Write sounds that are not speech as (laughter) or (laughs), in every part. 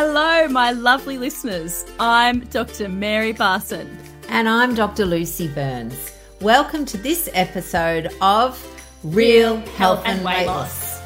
Hello, my lovely listeners. I'm Dr. Mary Barson. And I'm Dr. Lucy Burns. Welcome to this episode of Real Health and, Weight Loss.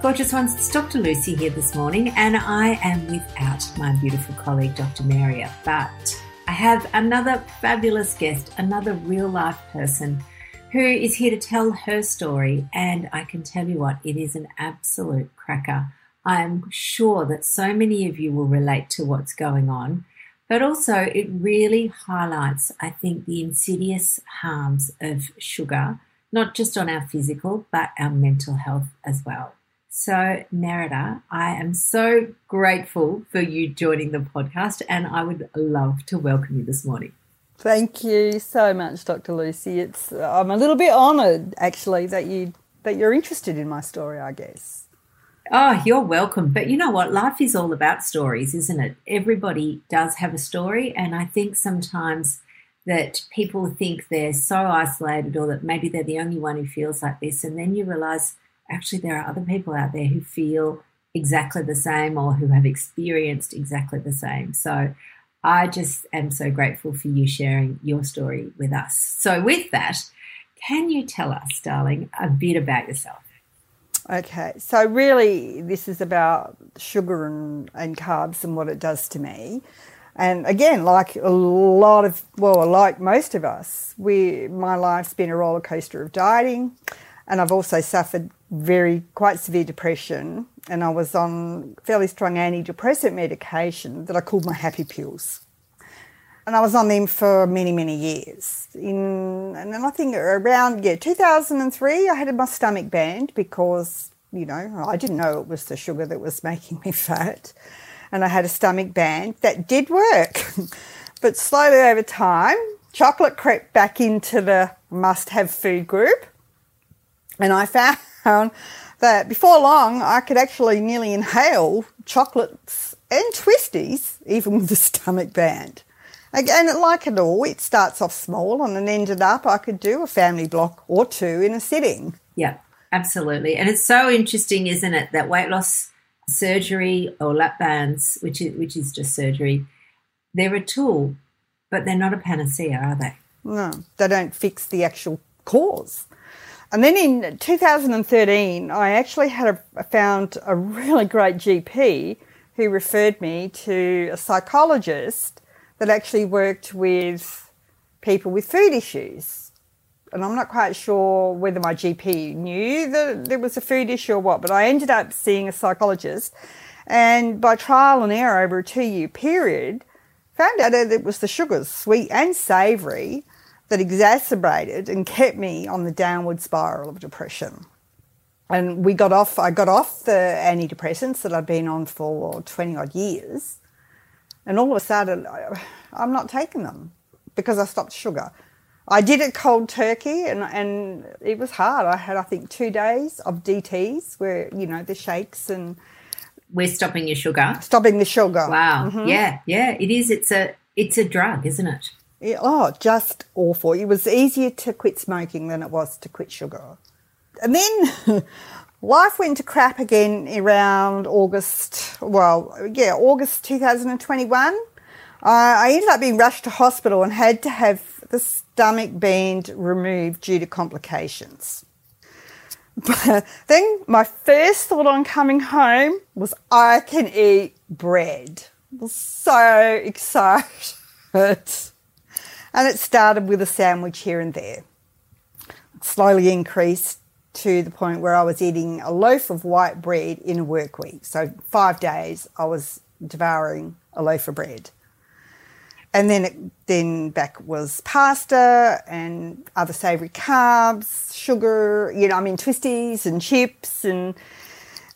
Gorgeous ones, it's Dr. Lucy here this morning, and I am without my beautiful colleague, Dr. Maria. But I have another fabulous guest, another real life person who is here to tell her story. And I can tell you what, it is an absolute cracker. I'm sure that so many of you will relate to what's going on, but also it really highlights, I think, the insidious harms of sugar, not just on our physical, but our mental health as well. So, Nerida, I am so grateful for you joining the podcast, and I would love to welcome you this morning. Thank you so much, Dr. Lucy. It's I'm a little bit honoured actually that you that you're interested in my story. I guess. Oh, you're welcome. But you know what? Life is all about stories, isn't it? Everybody does have a story, and I think sometimes that people think they're so isolated or that maybe they're the only one who feels like this, and then you realize actually there are other people out there who feel exactly the same or who have experienced exactly the same. So I just am so grateful for you sharing your story with us. So, with that, can you tell us, darling, a bit about yourself? Okay, so really, this is about sugar and, and carbs and what it does to me. And again, like a lot of, well, like most of us, we my life's been a roller coaster of dieting, and I've also suffered very quite severe depression and I was on fairly strong antidepressant medication that I called my happy pills. And I was on them for many, many years. In and I think around yeah, 2003 I had my stomach band because, you know, I didn't know it was the sugar that was (laughs) making me fat. And I had a stomach band that did work. (laughs) but slowly over time, chocolate crept back into the must have food group. And I found (laughs) that before long I could actually nearly inhale chocolates and twisties, even with the stomach band. Again, like it all, it starts off small and it ended up I could do a family block or two in a sitting. Yeah, absolutely. And it's so interesting, isn't it, that weight loss surgery or lap bands, which is, which is just surgery, they're a tool, but they're not a panacea, are they? No, they don't fix the actual cause. And then in 2013, I actually had a, found a really great GP who referred me to a psychologist that actually worked with people with food issues. And I'm not quite sure whether my GP knew that there was a food issue or what, but I ended up seeing a psychologist. And by trial and error over a two year period, found out that it was the sugars, sweet and savoury, that exacerbated and kept me on the downward spiral of depression. And we got off, I got off the antidepressants that I'd been on for 20 odd years. And all of a sudden, I'm not taking them because I stopped sugar. I did it cold turkey and, and it was hard. I had, I think, two days of DTs where, you know, the shakes and. We're stopping your sugar. Stopping the sugar. Wow. Mm-hmm. Yeah, yeah. It is. It's a, it's a drug, isn't it? oh, just awful. It was easier to quit smoking than it was to quit sugar. And then (laughs) life went to crap again around August, well, yeah, August 2021. I ended up being rushed to hospital and had to have the stomach band removed due to complications. But (laughs) then my first thought on coming home was I can eat bread. I was so (laughs) excited. And it started with a sandwich here and there. It slowly increased to the point where I was eating a loaf of white bread in a work week. So, five days I was devouring a loaf of bread. And then, it, then back was pasta and other savoury carbs, sugar, you know, I mean, twisties and chips, and,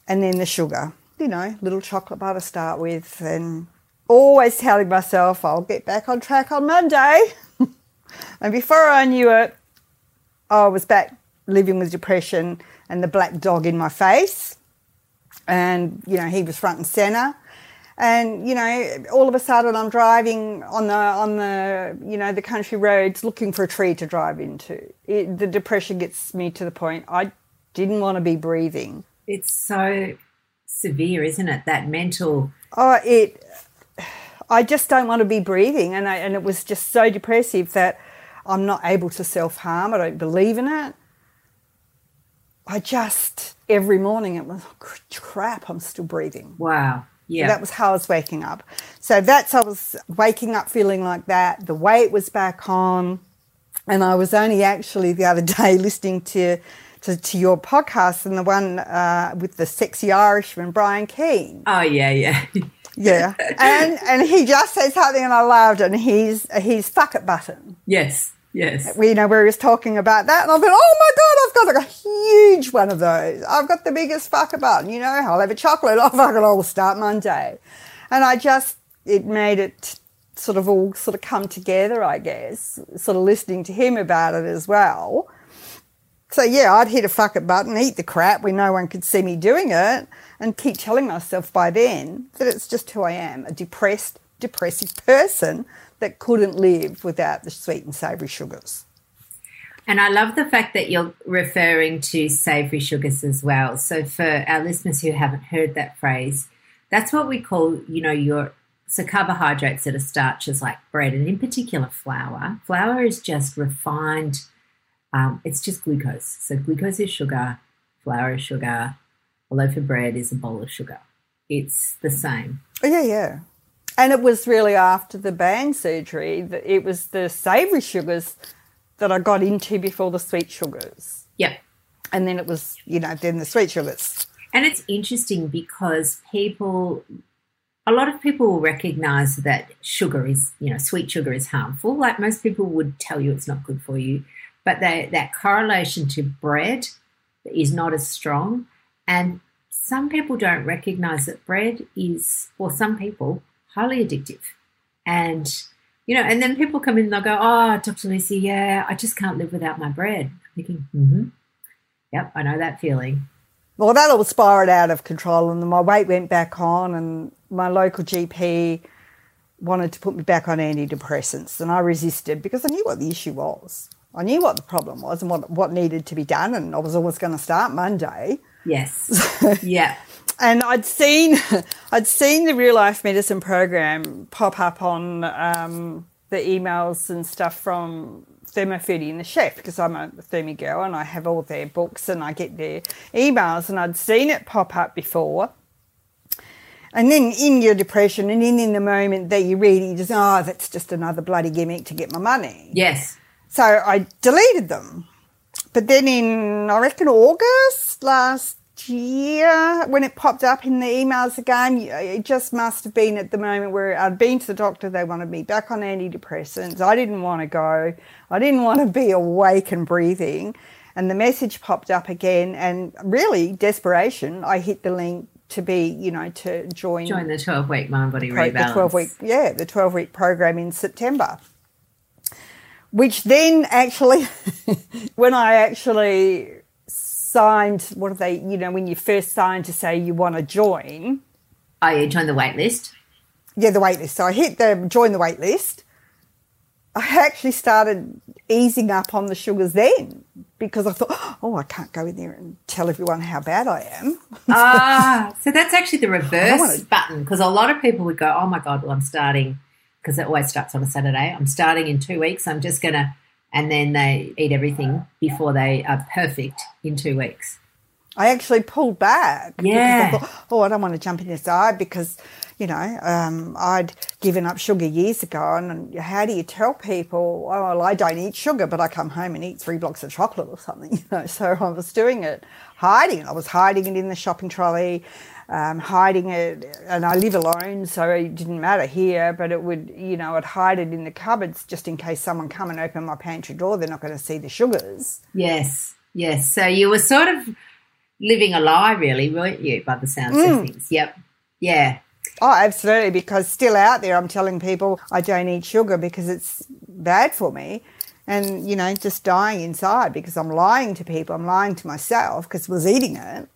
and then the sugar, you know, little chocolate bar to start with, and always telling myself I'll get back on track on Monday. (laughs) And before I knew it, I was back living with depression and the black dog in my face. And, you know, he was front and centre. And, you know, all of a sudden I'm driving on the, on the, you know, the country roads looking for a tree to drive into. It, the depression gets me to the point I didn't want to be breathing. It's so severe, isn't it? That mental. Oh, it. I just don't want to be breathing, and I, and it was just so depressive that I'm not able to self harm. I don't believe in it. I just every morning it was crap. I'm still breathing. Wow. Yeah. So that was how I was waking up. So that's I was waking up feeling like that. The weight was back on, and I was only actually the other (laughs) day listening to to, to your podcast and the one uh, with the sexy Irishman Brian Keane. Oh yeah, yeah. (laughs) yeah, and and he just said something, and I loved it. And he's he's fuck it button. Yes. Yes. You know, where he was talking about that. And I thought, oh my God, I've got like a huge one of those. I've got the biggest fucker button. You know, I'll have a chocolate. Oh, fuck it, I'll start Monday. And I just, it made it sort of all sort of come together, I guess, sort of listening to him about it as well. So yeah, I'd hit a fuck it button, eat the crap where no one could see me doing it, and keep telling myself by then that it's just who I am, a depressed, depressive person that couldn't live without the sweet and savoury sugars. And I love the fact that you're referring to savoury sugars as well. So for our listeners who haven't heard that phrase, that's what we call, you know, your so carbohydrates that are starches like bread and in particular flour. Flour is just refined. Um, it's just glucose. So glucose is sugar, flour is sugar, a loaf of bread is a bowl of sugar. It's the same. Oh, yeah, yeah. And it was really after the band surgery that it was the savoury sugars that I got into before the sweet sugars. Yep. And then it was, you know, then the sweet sugars. And it's interesting because people, a lot of people will recognize that sugar is, you know, sweet sugar is harmful. Like most people would tell you it's not good for you. But they, that correlation to bread is not as strong. And some people don't recognize that bread is, or some people, highly addictive. And, you know, and then people come in and they'll go, Oh, Dr. Lucy, yeah, I just can't live without my bread. I'm thinking, mm-hmm. Yep, I know that feeling. Well, that all spiraled out of control, and my weight went back on, and my local GP wanted to put me back on antidepressants, and I resisted because I knew what the issue was. I knew what the problem was and what, what needed to be done, and I was always going to start Monday. Yes. (laughs) yeah and I'd seen (laughs) I'd seen the real life medicine program pop up on um, the emails and stuff from Thermofoodie and the chef because I'm a Thermi girl and I have all their books and I get their emails and I'd seen it pop up before. And then in your depression and in, in the moment that you read it, you just, oh, that's just another bloody gimmick to get my money. Yes. So I deleted them. But then in, I reckon, August last year when it popped up in the emails again. Uh, it just must have been at the moment where I'd been to the doctor, they wanted me back on antidepressants. I didn't want to go, I didn't want to be awake and breathing. And the message popped up again, and really, desperation, I hit the link to be, you know, to join join the twelve week mind body pro- rebalance. The twelve week, yeah, the twelve week program in September. Which then actually, (laughs) when I actually signed, what are they, you know, when you first signed to say you want to join. Oh, you join the wait list? Yeah, the wait list. So I hit the join the wait list. I actually started easing up on the sugars then because I thought, (gasps) oh, I can't go in there and tell everyone how bad I am. (laughs) ah, so that's actually the reverse button because a lot of people would go, oh my God, well, I'm starting because it always starts on a Saturday. I'm starting in two weeks. I'm just going to and then they eat everything before they are perfect in two weeks. I actually pulled back. Yeah. I thought, oh, I don't want to jump in this eye because, you know, um, I'd given up sugar years ago. And how do you tell people, oh, well, I don't eat sugar, but I come home and eat three blocks of chocolate or something, (laughs) you know? So I was doing it, hiding I was hiding it in the shopping trolley um, hiding it, and I live alone, so it didn't matter here. But it would, you know, I'd hide it in the cupboards just in case someone come and open my pantry door. They're not going to see the sugars. Yes, yes. So you were sort of living a lie, really, weren't you? By the sounds mm. of things. Yep. Yeah. Oh, absolutely. Because still out there, I'm telling people I don't eat sugar because it's bad for me. And, you know, just dying inside because I'm lying to people. I'm lying to myself because I was eating it.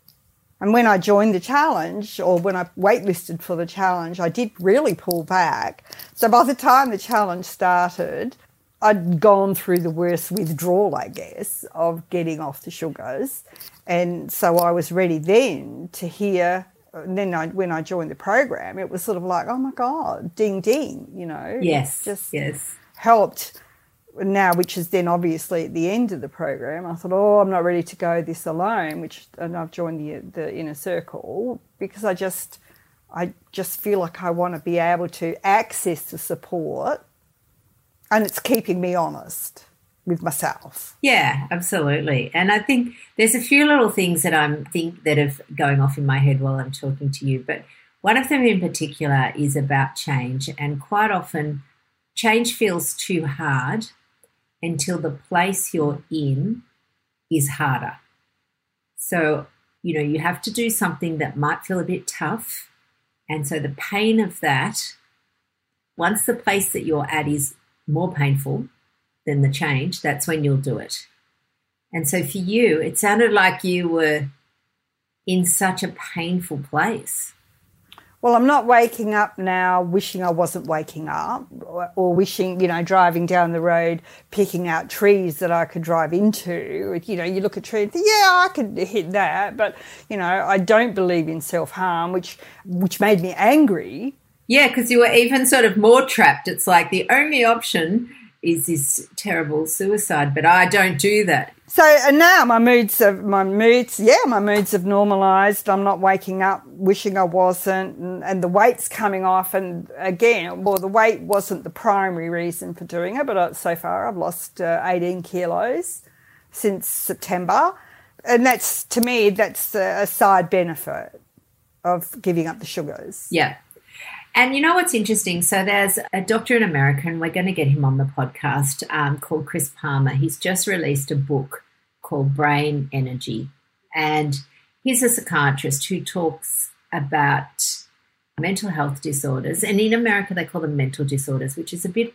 And when I joined the challenge, or when I waitlisted for the challenge, I did really pull back. So by the time the challenge started, I'd gone through the worst withdrawal, I guess, of getting off the sugars. And so I was ready then to hear and then I, when I joined the program, it was sort of like, oh my god, ding ding, you know. Yes, just yes. helped now, which is then obviously at the end of the program. I thought, oh, I'm not ready to go this alone, which and I've joined the the inner circle because I just I just feel like I want to be able to access the support, and it's keeping me honest with myself. Yeah, absolutely. And I think there's a few little things that I'm think that are going off in my head while I'm talking to you, but one of them in particular is about change, and quite often change feels too hard until the place you're in is harder. So, you know, you have to do something that might feel a bit tough. And so the pain of that, once the place that you're at is more painful than the change, that's when you'll do it. And so for you, it sounded like you were in such a painful place. Well, I'm not waking up now wishing I wasn't waking up or, or, wishing, you know, driving down the road, picking out trees that I could drive into. You know, you look at trees, yeah, I could hit that, but, you know, I don't believe in self harm, which, which made me angry. Yeah, because you were even sort of more trapped. It's like the only option is this terrible suicide, but I don't do that. So and now my moods have my moods yeah my moods have normalised. I'm not waking up wishing I wasn't, and, and, the weight's coming off. And again, well, the weight wasn't the primary reason for doing it, but uh, so far I've lost uh, 18 kilos since September, and that's to me that's a side benefit of giving up the sugars. Yeah. And you know what's interesting? So there's a doctor in America, and we're going to get him on the podcast um, called Chris Palmer. He's just released a book called Brain Energy. And he's a psychiatrist who talks about mental health disorders. And in America, they call them mental disorders, which is a bit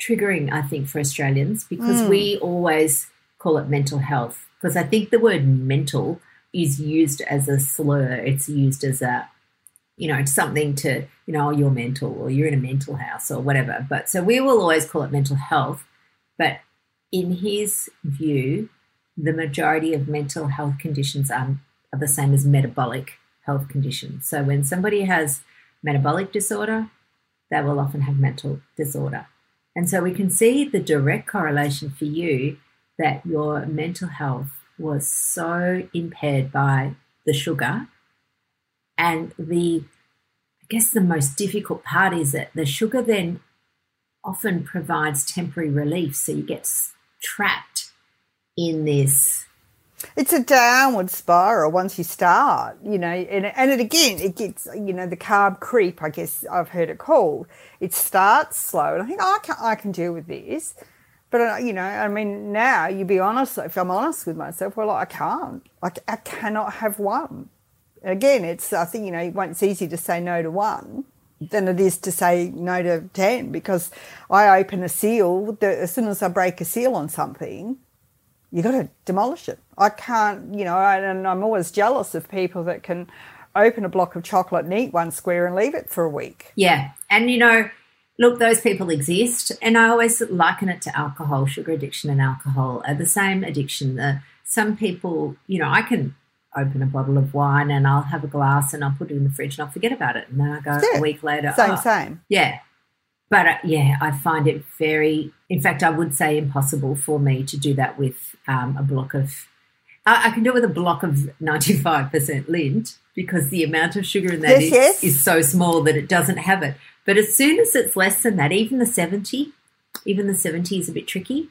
triggering, I think, for Australians because mm. we always call it mental health. Because I think the word mental is used as a slur, it's used as a you know, something to, you know, oh, you're mental or you're in a mental house or whatever. But so we will always call it mental health. But in his view, the majority of mental health conditions are, are the same as metabolic health conditions. So when somebody has metabolic disorder, they will often have mental disorder. And so we can see the direct correlation for you that your mental health was so impaired by the sugar. And the, I guess the most difficult part is that the sugar then often provides temporary relief. So you get trapped in this it's a downward spiral once you start, you know, and, and it again, it gets, you know, the carb creep, I guess I've heard it called. It starts slow, and I think oh, I can I can deal with this, but uh, you know, I mean, now you be honest. If I'm honest with myself, well, I can't, like, I cannot have one. Again, it's I think you know, it's easy to say no to one than it is to say no to ten because I open a seal. as soon as I break a seal on something, you got to demolish it. I can't, you know, and I'm always jealous of people that can open a block of chocolate and eat one square and leave it for a week. Yeah. And, you know, look, those people exist. And I always liken it to alcohol. Sugar addiction and alcohol are the same addiction. The, some people, you know, I can open a bottle of wine and I'll have a glass and I'll put it in the fridge and I'll forget about it. And then I go a week later. Same, oh, same. Yeah. But uh, yeah, I find it very, in fact, I would say impossible for me to do that with um, a block of, I, I, can do it with a block of 95% Lindt because the amount of sugar in that yes, is, yes. is so small that it doesn't have it. But as soon as it's less than that, even the 70, even the 70 is a bit tricky.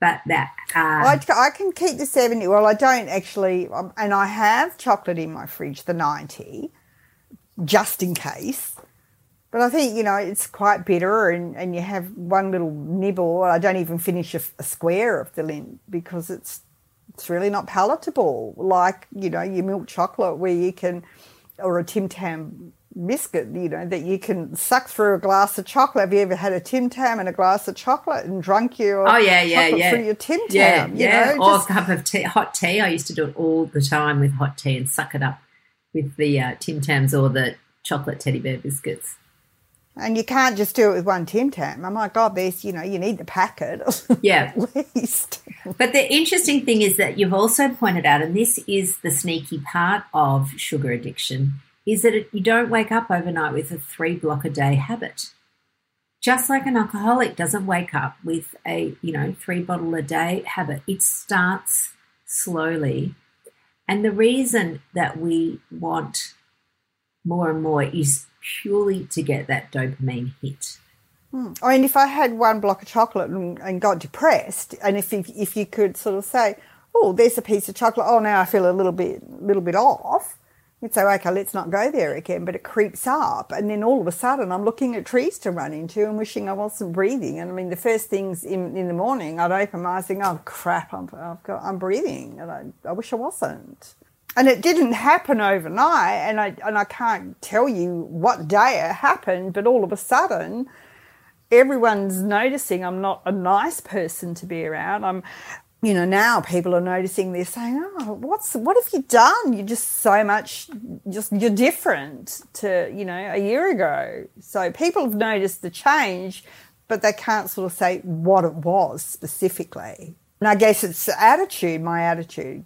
But that. Uh, I, I can keep the 70. Well, I don't actually, um, and I have chocolate in my fridge, the 90, just in case. But I think, you know, it's quite bitter and, and you have one little nibble. I don't even finish a, a square of the Lindt because it's it's really not palatable. Like, you know, your milk chocolate where you can, or a Tim Tam biscuit, you know, that you can suck through a glass of chocolate. Have you ever had a Tim Tam and a glass of chocolate and drunk your oh yeah yeah yeah through your Tim Tam? Yeah yeah, know, or just... a cup of tea, hot tea. I used to do it all the time with hot tea and suck it up with the uh, Tim Tams or the chocolate teddy bear biscuits. And you can't just do it with one Tim Tam. I'm like, God, this, you know, you need the packet. (laughs) Yeah. (laughs) at least. But the interesting thing is that you've also pointed out, and this is the sneaky part of sugar addiction, is that it, you don't wake up overnight with a three block a day habit. Just like an alcoholic doesn't wake up with a, you know, three bottle a day habit. It starts slowly. And the reason that we want more and more is purely to get that dopamine hit. Hmm. I mean, if I had one block of chocolate and, and got depressed, and if, if if you could sort of say, "Oh, there's a piece of chocolate. Oh, now I feel a little bit little bit off," you'd say, "Okay, let's not go there again." But it creeps up, and then all of a sudden, I'm looking at trees to run into and wishing I wasn't breathing. And I mean, the first things in, in the morning, I'd open my eyes, think, "Oh crap, I'm I've got, I'm breathing," and I, I wish I wasn't and it didn't happen overnight and I and I can't tell you what day it happened but all of a sudden everyone's noticing I'm not a nice person to be around. I'm you know now people are noticing they're saying oh what's what have you done? You're just so much just you're different to you know a year ago. So people have noticed the change but they can't sort of say what it was specifically. And I guess it's attitude my attitude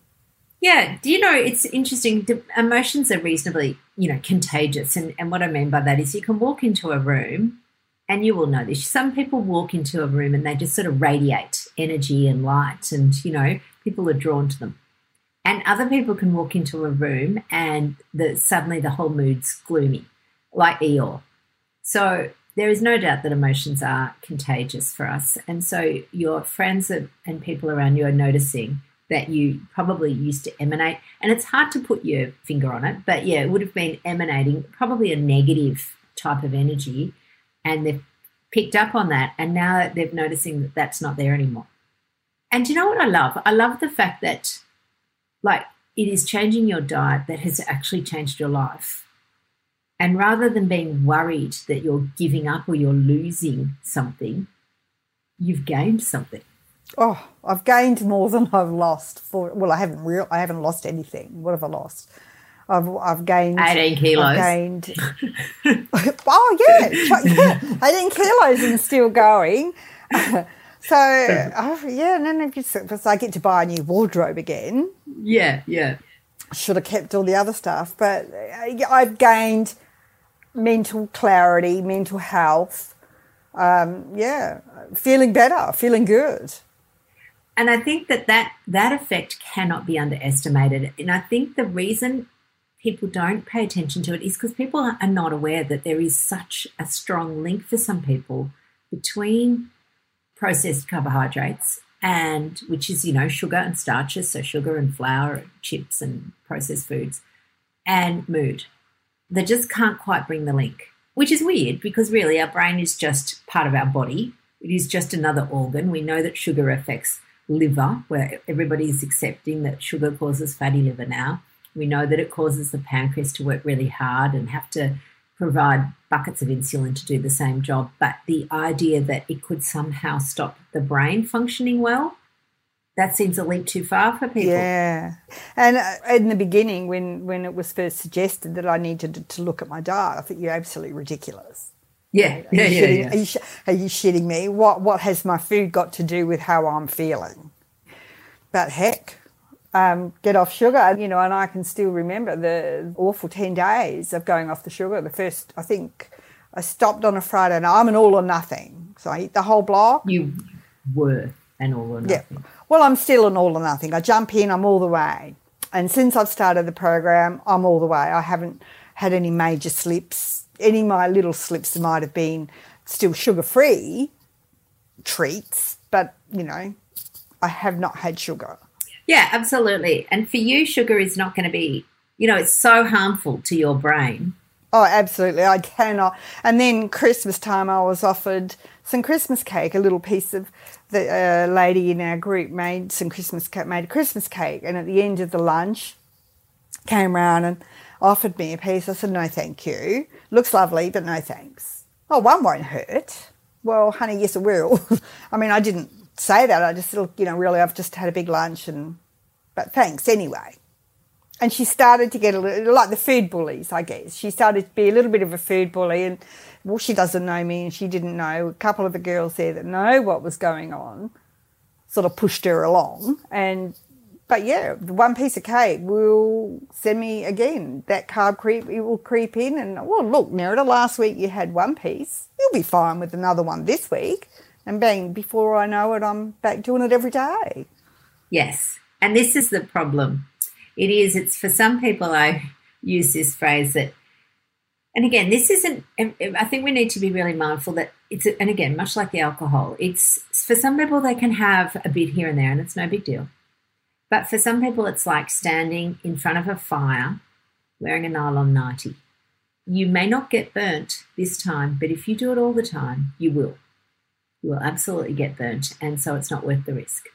yeah, do you know it's interesting? Emotions are reasonably, you know, contagious, and and what I mean by that is you can walk into a room, and you will know this. Some people walk into a room and they just sort of radiate energy and light, and you know, people are drawn to them. And other people can walk into a room and the, suddenly the whole mood's gloomy, like Eeyore. So there is no doubt that emotions are contagious for us, and so your friends and people around you are noticing that you probably used to emanate. And it's hard to put your finger on it, but yeah, it would have been emanating probably a negative type of energy. And they've picked up on that. And now they're noticing that that's not there anymore. And do you know what I love? I love the fact that, like, it is changing your diet that has actually changed your life. And rather than being worried that you're giving up or you're losing something, you've gained something. Oh, I've gained more than I've lost. For well, I haven't real. I haven't lost anything. What have I lost? I've I've gained eighteen kilos. I've gained. (laughs) oh yeah, yeah, eighteen kilos and still going. (laughs) so I've, (laughs) yeah, and then because I get to buy a new wardrobe again. Yeah, yeah. Should have kept all the other stuff, but I've gained mental clarity, mental health. Um, yeah, feeling better, feeling good and I think that, that that effect cannot be underestimated. And I think the reason people don't pay attention to it is because people are not aware that there is such a strong link for some people between processed carbohydrates and which is you know sugar and starches so sugar and flour chips and processed foods and mood. They just can't quite bring the link which is weird because really our brain is just part of our body. It is just another organ. We know that sugar affects liver, where everybody is accepting that sugar causes fatty liver now. We know that it causes the pancreas to work really hard and have to provide buckets of insulin to do the same job. But the idea that it could somehow stop the brain functioning well, that seems a leap too far for people. Yeah. And uh, in the beginning, when, when it was first suggested that I needed to look at my diet, I thought you're absolutely ridiculous. Yeah, yeah, yeah, yeah. Are, you, are you shitting me? What what has my food got to do with how I'm feeling? But heck, um, get off sugar, you know, and I can still remember the awful 10 days of going off the sugar. The first, I think I stopped on a Friday night. I'm an all or nothing. So I eat the whole block. You were an all or nothing. Yeah. Well, I'm still an all or nothing. I jump in, I'm all the way. And since I've started the program, I'm all the way. I haven't had any major slips any of my little slips might have been still sugar free treats, but you know, I have not had sugar. Yeah, absolutely. And for you, sugar is not going to be, you know, it's so harmful to your brain. Oh, absolutely. I cannot. And then Christmas time, I was offered some Christmas cake, a little piece of the uh, lady in our group made some Christmas cake, made a Christmas cake. And at the end of the lunch, came round and offered me a piece. I said, no, thank you. Looks lovely, but no thanks. Oh, one won't hurt. Well, honey, yes, it will. (laughs) I mean, I didn't say that. I just you know, really, I've just had a big lunch and, but thanks anyway. And she started to get a little, like the food bullies, I guess. She started to be a little bit of a food bully and, well, she doesn't know me and she didn't know. A couple of the girls there that know what was going on sort of pushed her along and but yeah, one piece of cake will send me again that carb creep. It will creep in, and well, look, Nerida, last week you had one piece. You'll be fine with another one this week, and bang, before I know it, I'm back doing it every day. Yes, and this is the problem. It is. It's for some people. I use this phrase that and again, this isn't, I think we need to be really mindful that it's, and again, much like the alcohol, it's for some people they can have a bit here and there and it's no big deal. But for some people, it's like standing in front of a fire wearing a nylon nightie. You may not get burnt this time, but if you do it all the time, you will. You will absolutely get burnt, and so it's not worth the risk.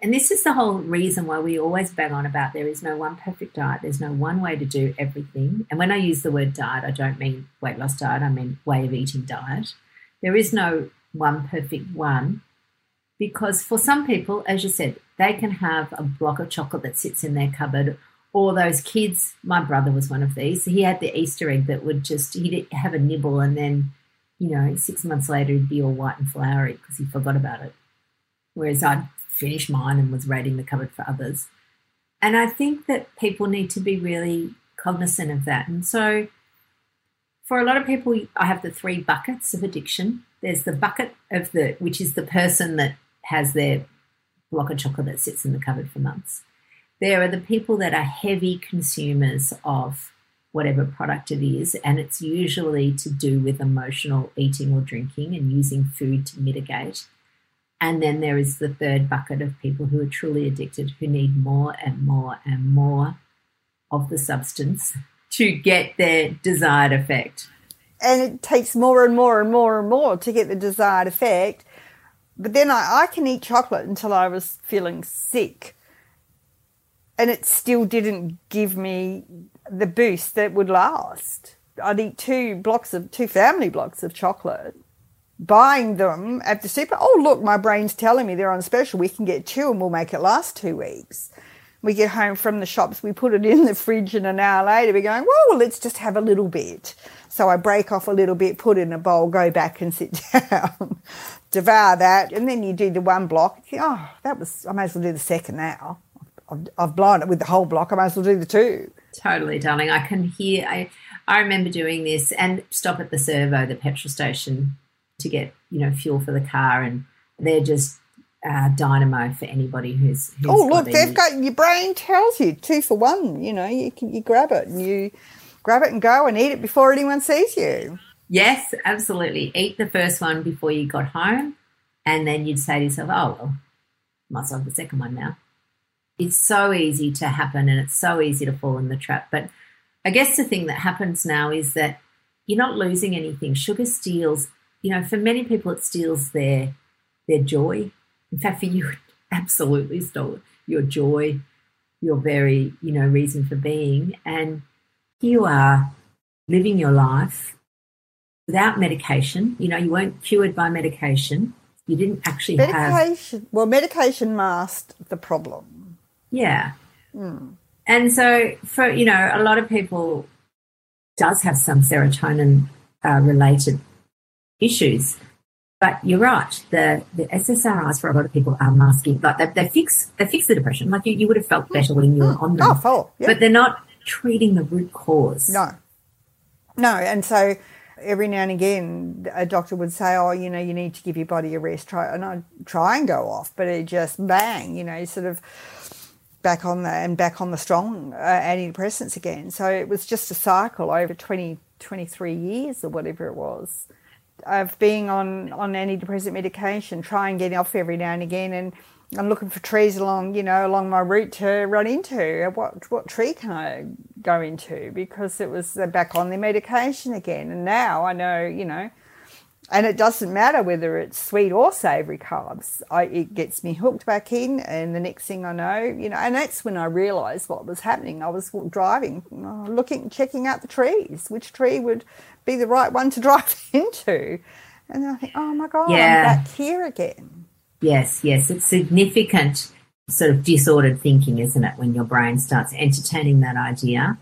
And this is the whole reason why we always bang on about there is no one perfect diet. There's no one way to do everything. And when I use the word diet, I don't mean weight loss diet, I mean way of eating diet. There is no one perfect one because for some people, as you said, they can have a block of chocolate that sits in their cupboard or those kids. My brother was one of these. He had the Easter egg that would just, he'd have a nibble and then, you know, six months later he'd be all white and floury because he forgot about it. Whereas I'd finished mine and was raiding the cupboard for others. And I think that people need to be really cognizant of that. And so, for a lot of people, I have the three buckets of addiction. There's the bucket of the, which is the person that has their block of chocolate that sits in the cupboard for months. There are the people that are heavy consumers of whatever product it is, and it's usually to do with emotional eating or drinking and using food to mitigate. And then there is the third bucket of people who are truly addicted, who need more and more and more of the substance (laughs) to get their desired effect. And it takes more and more and more and more to get the desired effect. But then I, I can eat chocolate until I was feeling sick. And it still didn't give me the boost that would last. I'd eat two blocks of two family blocks of chocolate buying them at the super. Oh, look, my brain's telling me they're on special. We can get two and we'll make it last two weeks. We get home from the shops, we put it in the fridge, and an hour later we're going, well, let's just have a little bit. So I break off a little bit, put in a bowl, go back and sit (laughs) down, devour that, and then you do the one block. Oh, that was, I may as well do the second now. I've, I've blown it with the whole block, I might as well do the two. Totally, darling. I can hear, I, I remember doing this and stop at the servo, the petrol station to get you know fuel for the car, and they're just uh, dynamo for anybody who's. who's oh look, they've got your brain tells you two for one. You know, you can you grab it and you grab it and go and eat it before anyone sees you. Yes, absolutely. Eat the first one before you got home, and then you'd say to yourself, "Oh well, must have the second one now." It's so easy to happen, and it's so easy to fall in the trap. But I guess the thing that happens now is that you're not losing anything. Sugar steals you know, for many people, it steals their their joy. In fact, for you, it absolutely stole your joy, your very, you know, reason for being. And you are living your life without medication. You know, you weren't cured by medication. You didn't actually medication, have. Well, medication masked the problem. Yeah. Mm. And so, for, you know, a lot of people does have some serotonin uh, related issues. But you're right. The, the SSRIs for a lot of people are masking, like they, they fix they fix the depression. Like you, you would have felt better when you were on them. Oh, full, yeah. But they're not treating the root cause. No, no. And so every now and again, a doctor would say, "Oh, you know, you need to give your body a rest." Try and I try and go off, but it just bang, you know, sort of back on the and back on the strong uh, antidepressants again. So it was just a cycle over 20, 23 years or whatever it was of being on, on antidepressant medication, trying getting off every now and again, and I'm looking for trees along, you know, along my route to run into. What what tree can I go into? Because it was back on the medication again, and now I know, you know, and it doesn't matter whether it's sweet or savoury carbs. I, it gets me hooked back in, and the next thing I know, you know, and that's when I realised what was happening. I was driving, uh, looking, checking out the trees, which tree would be the right one to (laughs) drive into, and I think, oh my god, yeah. I'm back here again. Yes, yes, it's significant sort of disordered thinking, isn't it, when your brain starts entertaining that idea?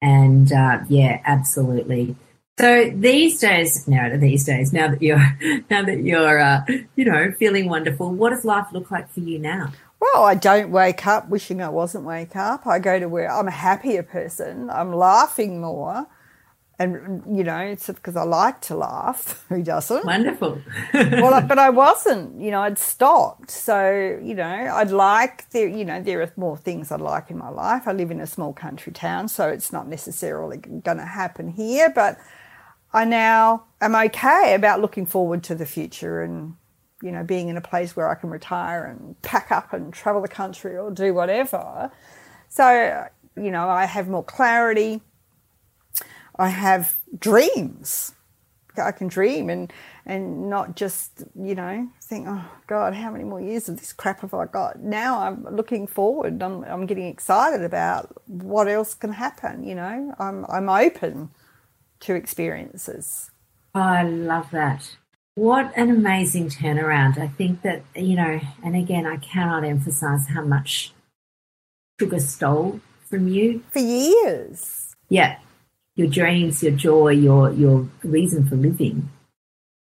And uh, yeah, absolutely. So these days, now these days, now that you're (laughs) now that you're uh, you know feeling wonderful, what does life look like for you now? Well, I don't wake up wishing I wasn't wake up. I go to where I'm a happier person. I'm laughing more and you know it's because I like to laugh. (laughs) Who doesn't? Wonderful. well, (laughs) but I wasn't. You know, I'd stopped. So you know, I'd like there. You know, there are more things I'd like in my life. I live in a small country town, so it's not necessarily going to happen here. But I now am okay about looking forward to the future and you know being in a place where I can retire and pack up and travel the country or do whatever. So you know, I have more clarity I have dreams. I can dream and and not just you know think oh God how many more years of this crap have I got? Now I'm looking forward. I'm I'm getting excited about what else can happen you know? I'm I'm open to experiences. I love that. What an amazing turnaround. I think that you know and again I cannot emphasize how much sugar stole from you. For years. Yeah your dreams, your joy, your your reason for living.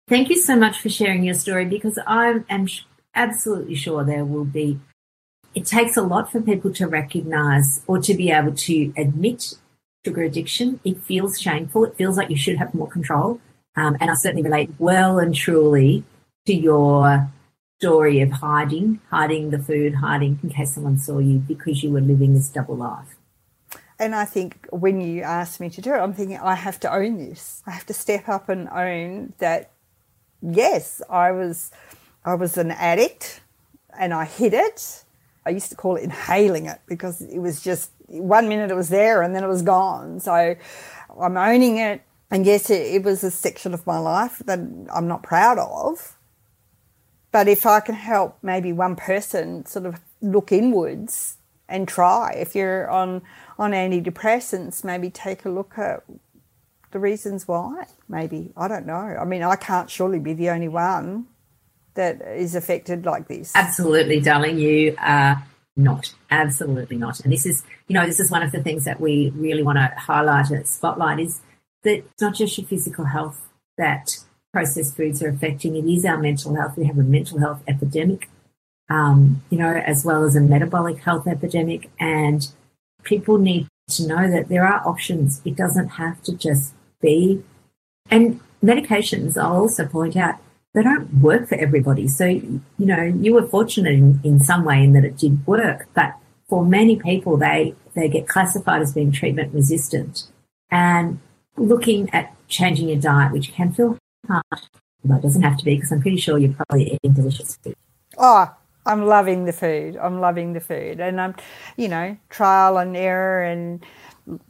Thank you so much for sharing your story because I am absolutely sure there will be. It takes a lot for people to recognize or to be able to admit sugar addiction. It feels shameful. It feels like you should have more control. Um, and I certainly relate well and truly to your story of hiding, hiding the food, hiding in case someone saw you because you were living this double life. And I think when you asked me to do it, I'm thinking I have to own this. I have to step up and own that. Yes, I was, I was an addict, and I hid it. I used to call it inhaling it because it was just one minute it was there and then it was gone. So I'm owning it. And yes, it, it was a section of my life that I'm not proud of. But if I can help maybe one person sort of look inwards and try, if you're on on antidepressants, maybe take a look at the reasons why. Maybe I don't know. I mean, I can't surely be the only one that is affected like this. Absolutely, darling. You are not. Absolutely not. And this is, you know, this is one of the things that we really want to highlight and spotlight is that it's not just your physical health that processed foods are affecting. It is our mental health. We have a mental health epidemic, um, you know, as well as a metabolic health epidemic. And people need to know that there are options. It doesn't have to just be. And medications, I'll also point out, they don't work for everybody. So, you know, you were fortunate in, in some way in that it did work, but for many people, they, they get classified as being treatment resistant. And looking at changing your diet, which can feel hard, but it doesn't have to be because I'm pretty sure you're probably eating delicious food. Oh, I'm loving the food. I'm loving the food, and I'm, you know, trial and error and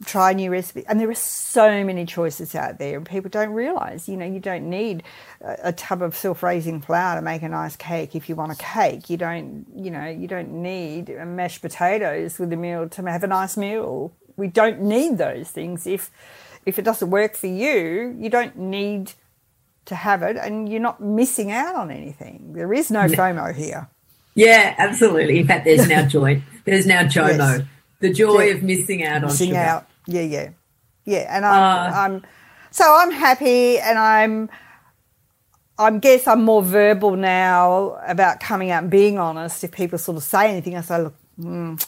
try new recipes. And there are so many choices out there, and people don't realize. You know, you don't need a, a tub of self-raising flour to make a nice cake. If you want a cake, you don't. You know, you don't need mashed potatoes with a meal to have a nice meal. We don't need those things. If if it doesn't work for you, you don't need to have it, and you're not missing out on anything. There is no FOMO here. Yeah, absolutely. In fact, there's now (laughs) joy. There's now JOMO. Yes. The joy yeah. of missing out on missing sugar. out. Yeah, yeah, yeah. And I'm, uh, I'm, so I'm happy, and I'm, I guess I'm more verbal now about coming out and being honest. If people sort of say anything, I say, look, mm,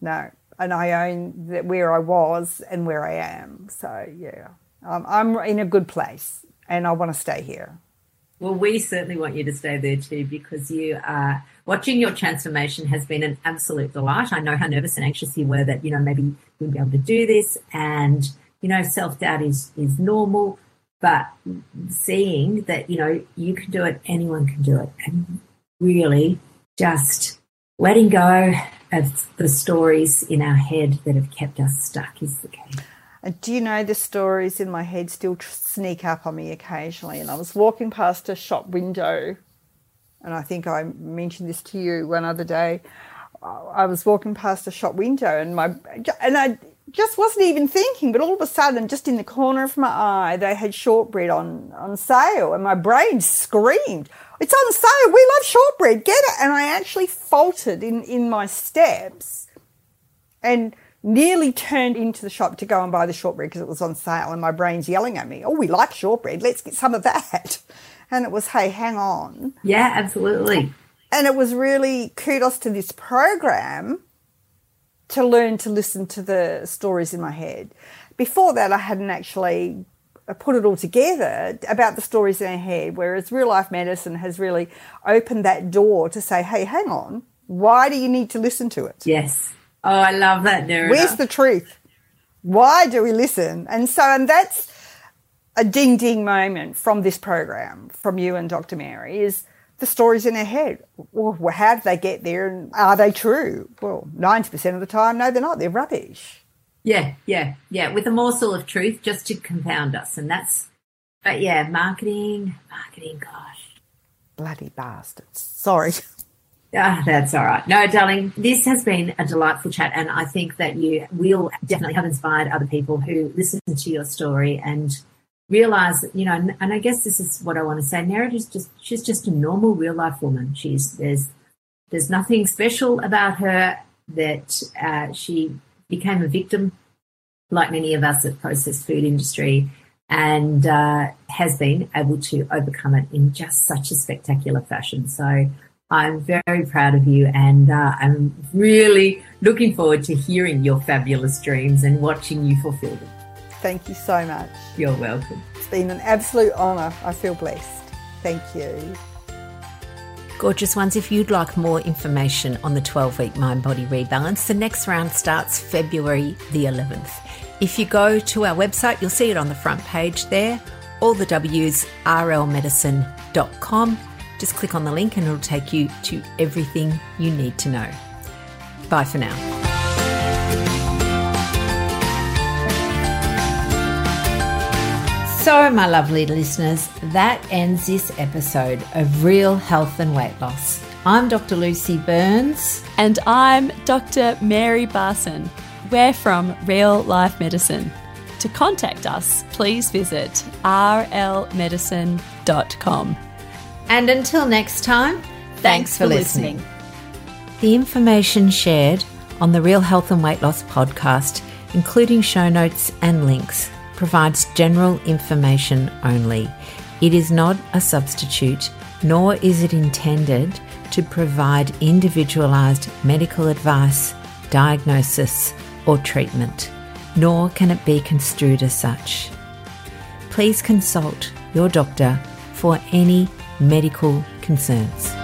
no, and I own that where I was and where I am. So yeah, um, I'm in a good place, and I want to stay here. Well, we certainly want you to stay there too because you are watching your transformation has been an absolute delight. I know how nervous and anxious you were that, you know, maybe you wouldn't be able to do this. And, you know, self doubt is, is normal, but seeing that, you know, you can do it, anyone can do it. And really just letting go of the stories in our head that have kept us stuck is the key. And do you know the stories in my head still sneak up on me occasionally? And I was walking past a shop window, and I think I mentioned this to you one other day. I was walking past a shop window, and my and I just wasn't even thinking, but all of a sudden, just in the corner of my eye, they had shortbread on on sale, and my brain screamed, "It's on sale! We love shortbread! Get it!" And I actually faltered in in my steps, and nearly turned into the shop to go and buy the shortbread because it was on sale and my brain's yelling at me, oh, we like shortbread, let's get some of that. (laughs) And it was, hey, hang on. Yeah, absolutely. And it was really kudos to this program to learn to listen to the stories in my head. Before that, I hadn't actually uh, put it all together about the stories in our head, whereas real life medicine has really opened that door to say, hey, hang on, why do you need to listen to it? Yes. Oh, I love that narrative. Where's the truth? Why do we listen? And so, and that's a ding ding moment from this program, from you and Dr. Mary, is the stories in our head. Well, how did they get there and are they true? Well, 90% of the time, no, they're not. They're rubbish. Yeah, yeah, yeah. With a morsel of truth just to compound us. And that's, but yeah, marketing, marketing, gosh. Bloody bastards. Sorry. (laughs) Ah, that's all right. No, darling, this has been a delightful chat, and I think that you will definitely have inspired other people who listen to your story and realize that you know. And, I guess this is what I want to say. Merit is just she's just a normal real life woman. She's there's there's nothing special about her that uh, she became a victim, like many of us at processed food industry, and uh, has been able to overcome it in just such a spectacular fashion. So I'm very proud of you, and uh, I'm really looking forward to hearing your fabulous dreams and watching you fulfill them. Thank you so much. You're welcome. It's been an absolute honour. I feel blessed. Thank you. Gorgeous ones, if you'd like more information on the 12 week mind body rebalance, the next round starts February the 11th. If you go to our website, you'll see it on the front page there. All the W's, rlmedicine.com just click on the link and it'll take you to everything you need to know. Bye for now. So, my lovely listeners, that ends this episode of Real Health and Weight Loss. I'm Dr. Lucy Burns. And I'm Dr. Mary Barson. We're from Real Life Medicine. To contact us, please visit rlmedicine.com. And until next time, thanks, thanks for, for listening. listening. The information shared on the Real Health and Weight Loss podcast, including show notes and links, provides general information only. It is not a substitute, nor is it intended to provide individualized medical advice, diagnosis, or treatment, nor can it be construed as such. Please consult your doctor for any medical concerns.